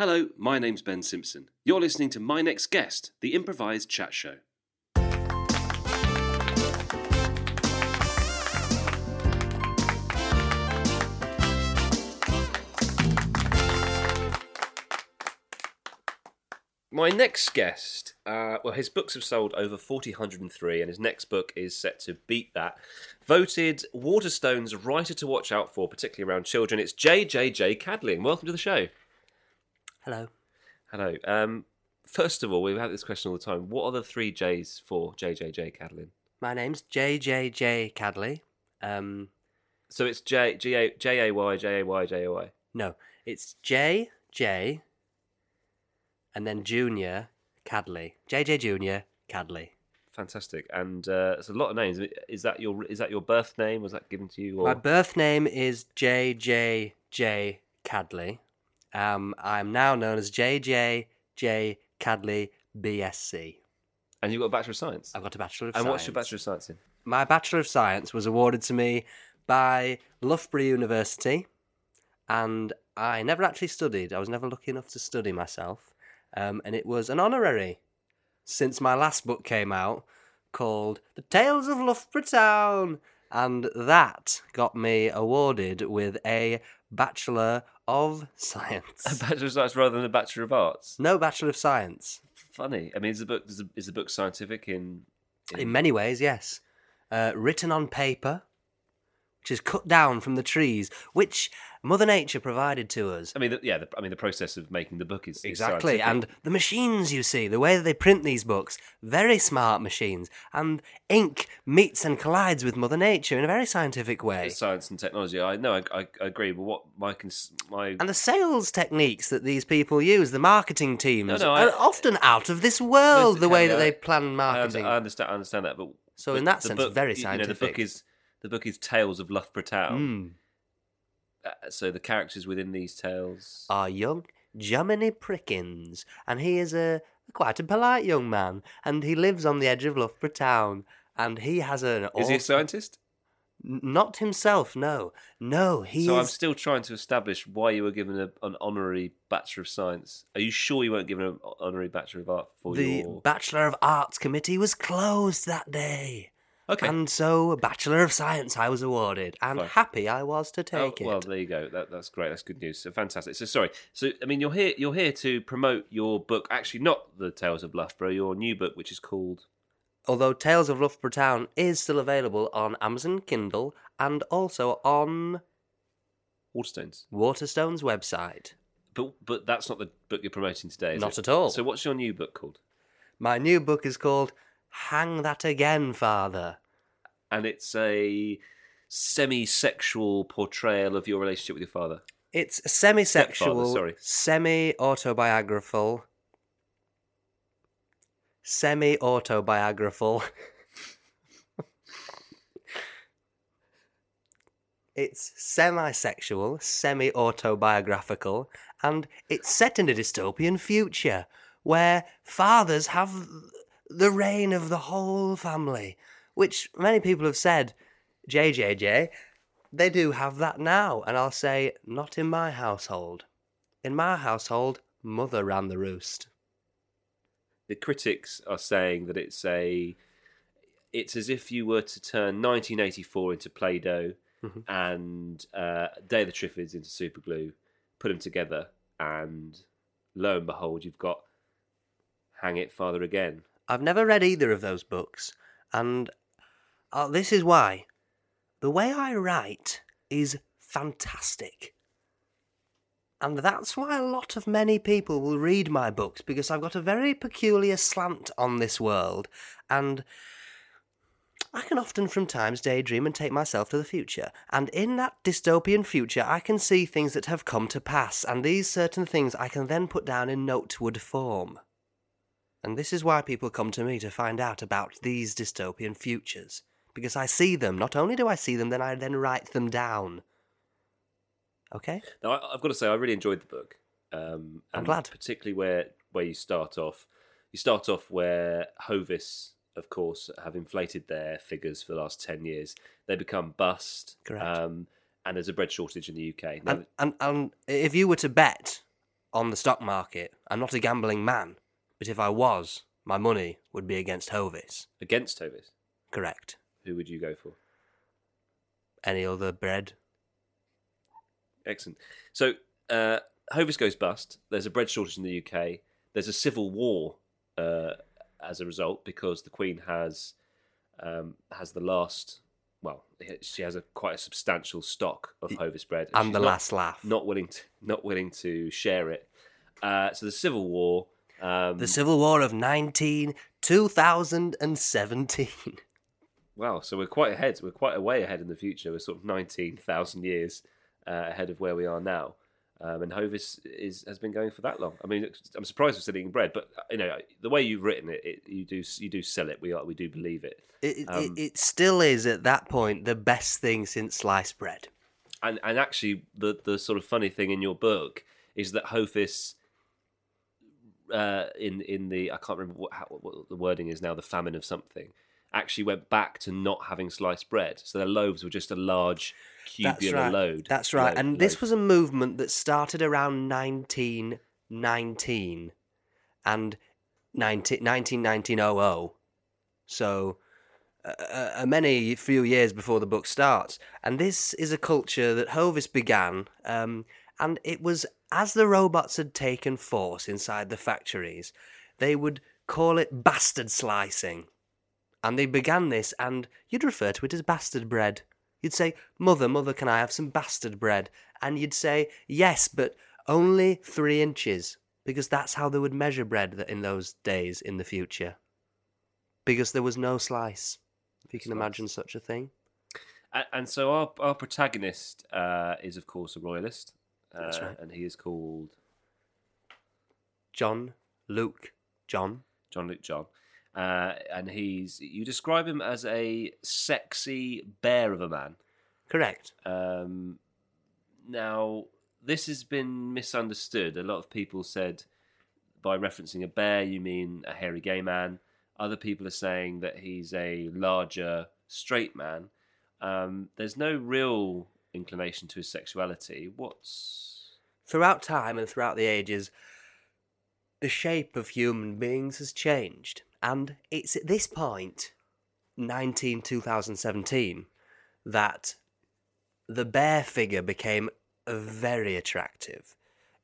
Hello, my name's Ben Simpson. You're listening to My Next Guest, the improvised chat show. My next guest, uh, well, his books have sold over 4,003, and his next book is set to beat that. Voted Waterstone's writer to watch out for, particularly around children. It's JJJ Cadling. Welcome to the show. Hello. Hello. Um, first of all, we've had this question all the time. What are the three J's for JJJ Cadling? My name's JJJ Cadley. Um, So it's J G A J A Y J A Y J A Y. no, it's J J, and then Junior Cadley. JJ Junior Cadley. Fantastic, and uh, it's a lot of names. Is that your is that your birth name? Was that given to you? Or? My birth name is JJJ Cadley. Um, I'm now known as JJJ Cadley BSc. and you've got a Bachelor of Science. I've got a Bachelor of and Science. And what's your Bachelor of Science in? My Bachelor of Science was awarded to me by Loughborough University, and I never actually studied. I was never lucky enough to study myself, um, and it was an honorary since my last book came out called The Tales of Loughborough Town, and that got me awarded with a Bachelor of Science. A Bachelor of Science rather than a Bachelor of Arts. No Bachelor of Science. Funny. I mean, is the book is the, is the book scientific in? In many ways, yes. Uh, written on paper, which is cut down from the trees, which Mother Nature provided to us. I mean, the, yeah. The, I mean, the process of making the book is Exactly, scientific. and the machines you see, the way that they print these books, very smart machines, and ink meets and collides with Mother Nature in a very scientific way. It's science and technology. I know. I, I, I agree. But what my cons- my And the sales techniques that these people use, the marketing teams, no, I- are often out of this world. The way that they plan marketing. I understand. I understand that. But so but in that sense, book, very you know, the book is the book is Tales of Loughborough Town. Mm. Uh, so the characters within these tales. are young Jomini Prickins, and he is a quite a polite young man, and he lives on the edge of Loughborough Town, and he has an Is he a scientist? N- not himself, no, no, he so I'm still trying to establish why you were given a, an honorary Bachelor of Science. Are you sure you weren't given an honorary Bachelor of Art for the your? Bachelor of Arts committee was closed that day, Okay. and so a Bachelor of Science I was awarded, and Fine. happy I was to take Oh, take well, there you go. That, that's great. That's good news. So fantastic. So sorry. So I mean, you're here. You're here to promote your book. Actually, not the Tales of Loughborough. Your new book, which is called. Although Tales of Loughborough Town is still available on Amazon Kindle and also on Waterstones. Waterstone's website. But but that's not the book you're promoting today. Is Not it? at all. So what's your new book called? My new book is called Hang That Again, Father. And it's a semi-sexual portrayal of your relationship with your father. It's semi sexual, semi autobiographical, semi autobiographical. it's semi sexual, semi autobiographical, and it's set in a dystopian future where fathers have the reign of the whole family, which many people have said, JJJ, they do have that now, and I'll say, not in my household. In my household, mother ran the roost. the critics are saying that it's a it's as if you were to turn 1984 into Play-Doh Mhm. and uh, Day of the Triffids into Superglue, put them together, and lo and behold, you've got Hang It Father Again. I've never read either of those books, and uh, this is why. The way I write is fantastic. And that's why a lot of many people will read my books because I've got a very peculiar slant on this world, and I can often from times daydream and take myself to the future. And in that dystopian future, I can see things that have come to pass, and these certain things I can then put down in notewood form. And this is why people come to me to find out about these dystopian futures. Because I see them. Not only do I see them, then I then write them down. Okay? Now, I, I've got to say, I really enjoyed the book. Um, I'm glad. particularly where where you start off. You start off where Hovis, of course, have inflated their figures for the last ten years. They become bust. Correct. Um, and there's a bread shortage in the UK. Now, And, and, and if you were to bet on the stock market. I'm not a gambling man, but if I was, my money would be against Hovis. Against Hovis, Correct. who would you go for? Any other bread? Excellent. So uh, Hovis goes bust. There's a bread shortage in the UK. There's a civil war uh, as a result because the Queen has um, has the last. Well, she has a quite a substantial stock of Hovis bread, And she's the not- last laugh. Not willing to not willing to share it. Uh, so the civil war. Um, The Civil War of 19... 2017. Wow, so we're quite ahead. We're quite a way ahead in the future. We're sort of nineteen thousand years uh, ahead of where we are now. Um, and Hovis is has been going for that long. I mean, I'm surprised we're still eating bread, but uh, you know the way you've written it, it you do you do sell it. We are we do believe it. It, it, Um, it still is, at that point, the best thing since sliced bread. And and actually, the the sort of funny thing in your book is that Hovis. Uh, in in the I can't remember what, how, what the wording is now. The famine of something actually went back to not having sliced bread, so their loaves were just a large That's right. load. That's right. load- and this was a movement that started around 1919 and 19, 1900. So, uh, uh, many few years before the book starts. And this is a culture that Hovis began. Um, and it was as the robots had taken force inside the factories, they would call it bastard slicing. And they began this, and you'd refer to it as bastard bread. You'd say, Mother, mother, can I have some bastard bread? And you'd say, Yes, but only three inches, because that's how they would measure bread in those days in the future. Because there was no slice. If you can imagine such a thing. And so our our protagonist uh, is of course a royalist, uh, That's right. and he is called John, Luke, John. John Luke John, uh, and he's you describe him as a sexy bear of a man. Correct. Um, now this has been misunderstood. A lot of people said by referencing a bear you mean a hairy gay man. Other people are saying that he's a larger straight man. Um, there's no real inclination to his sexuality. What's Throughout time and throughout the ages, the shape of human beings has changed. And it's at this point, 19 2017, that the bear figure became very attractive.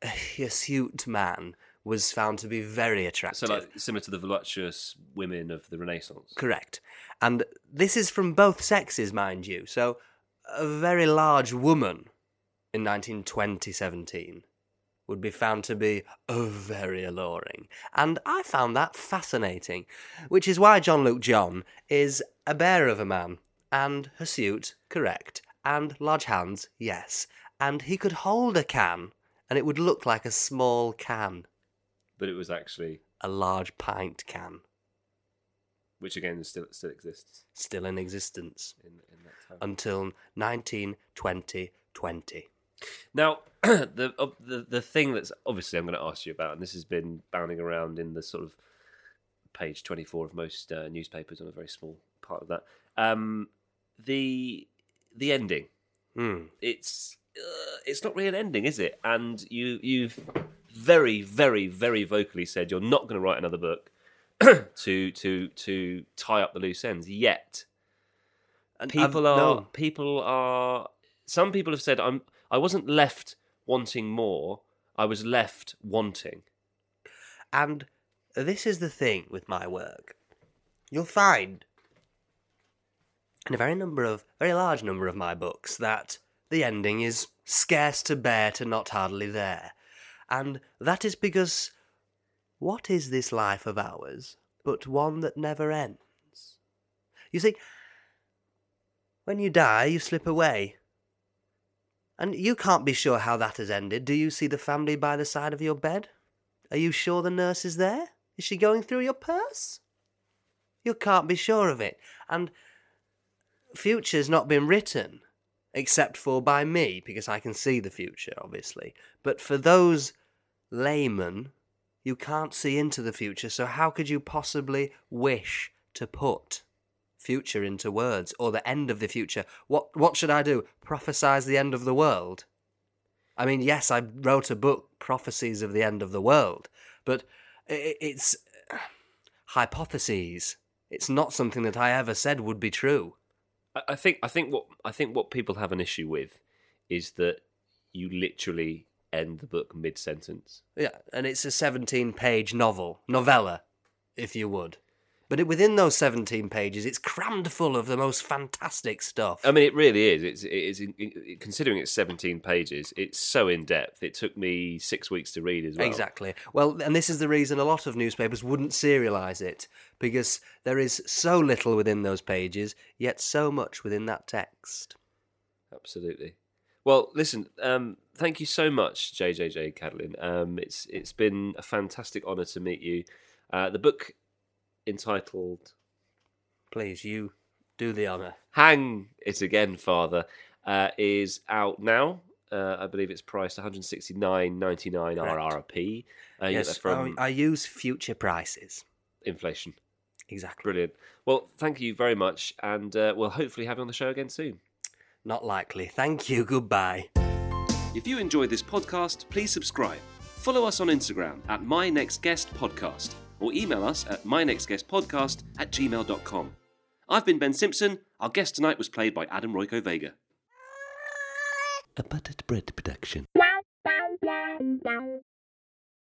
A hirsute man was found to be very attractive. So, like similar to the voluptuous women of the Renaissance. Correct. And this is from both sexes, mind you. So, a very large woman in 1920 17 would be found to be oh, very alluring. And I found that fascinating, which is why John Luke John is a bear of a man. And hirsute, correct. And large hands, yes. And he could hold a can, and it would look like a small can, But it was actually, a large pint can, which again still still exists still in existence. in, in that time. until 1920 Now, the uh, the the thing that's obviously I'm going to ask you about, and this has been bounding around in the sort of page 24 of most uh, newspapers. I'm a very small part of that. Um, the the ending. Hmm. It's uh, it's not really an ending, is it? And you you've very very very vocally said you're not going to write another book to to to tie up the loose ends. Yet. And um, people are no, people are some people have said i'm i wasn't left wanting more i was left wanting. And this is the thing with my work. You'll find in a very number of very large number of my books that the ending is scarce to bear to not hardly there. And that is because what is this life of ours but one that never ends you see when you die you slip away And you can't be sure how that has ended. Do you see the family by the side of your bed? Are you sure the nurse is there? Is she going through your purse? You can't be sure of it. And future's not been written, except for by me, because I can see the future, obviously. But for those laymen, you can't see into the future, so how could you possibly wish to put future into words or the end of the future? What what should I do? Prophesize the end of the world? I mean, yes, I wrote a book, Prophecies of the End of the World, but it's hypotheses. It's not something that I ever said would be true. I, think I think what I think what people have an issue with is that you literally end the book mid sentence. Yeah, and it's a 17 page novel, novella, if you would. But it, within those 17 pages, it's crammed full of the most fantastic stuff. I mean, it really is. It's it is in- considering it's seventeen pages. It's so in depth. It took me six weeks to read as well. Exactly. Well, and this is the reason a lot of newspapers wouldn't serialize it because there is so little within those pages, yet so much within that text. Absolutely. Well, listen. Um, thank you so much, JJJ Cadlin. Um, it's it's been a fantastic honour to meet you. Uh, the book entitled Please, you do the honor. "Hang It Again, Father" uh, is out now. Uh, I believe it's priced one hundred sixty nine ninety nine Correct. RRP. Uh, yes, from I, I use future prices. inflation. Exactly. Brilliant. Well, thank you very much, and uh, we'll hopefully have you on the show again soon. Not likely. Thank you. Goodbye. If you enjoyed this podcast, please subscribe. Follow us on Instagram at My Next Guest Podcast or email us at mynextguestpodcast at gmail.com. I've been Ben Simpson. Our guest tonight was played by Adam Royco Vega. A buttered bread production.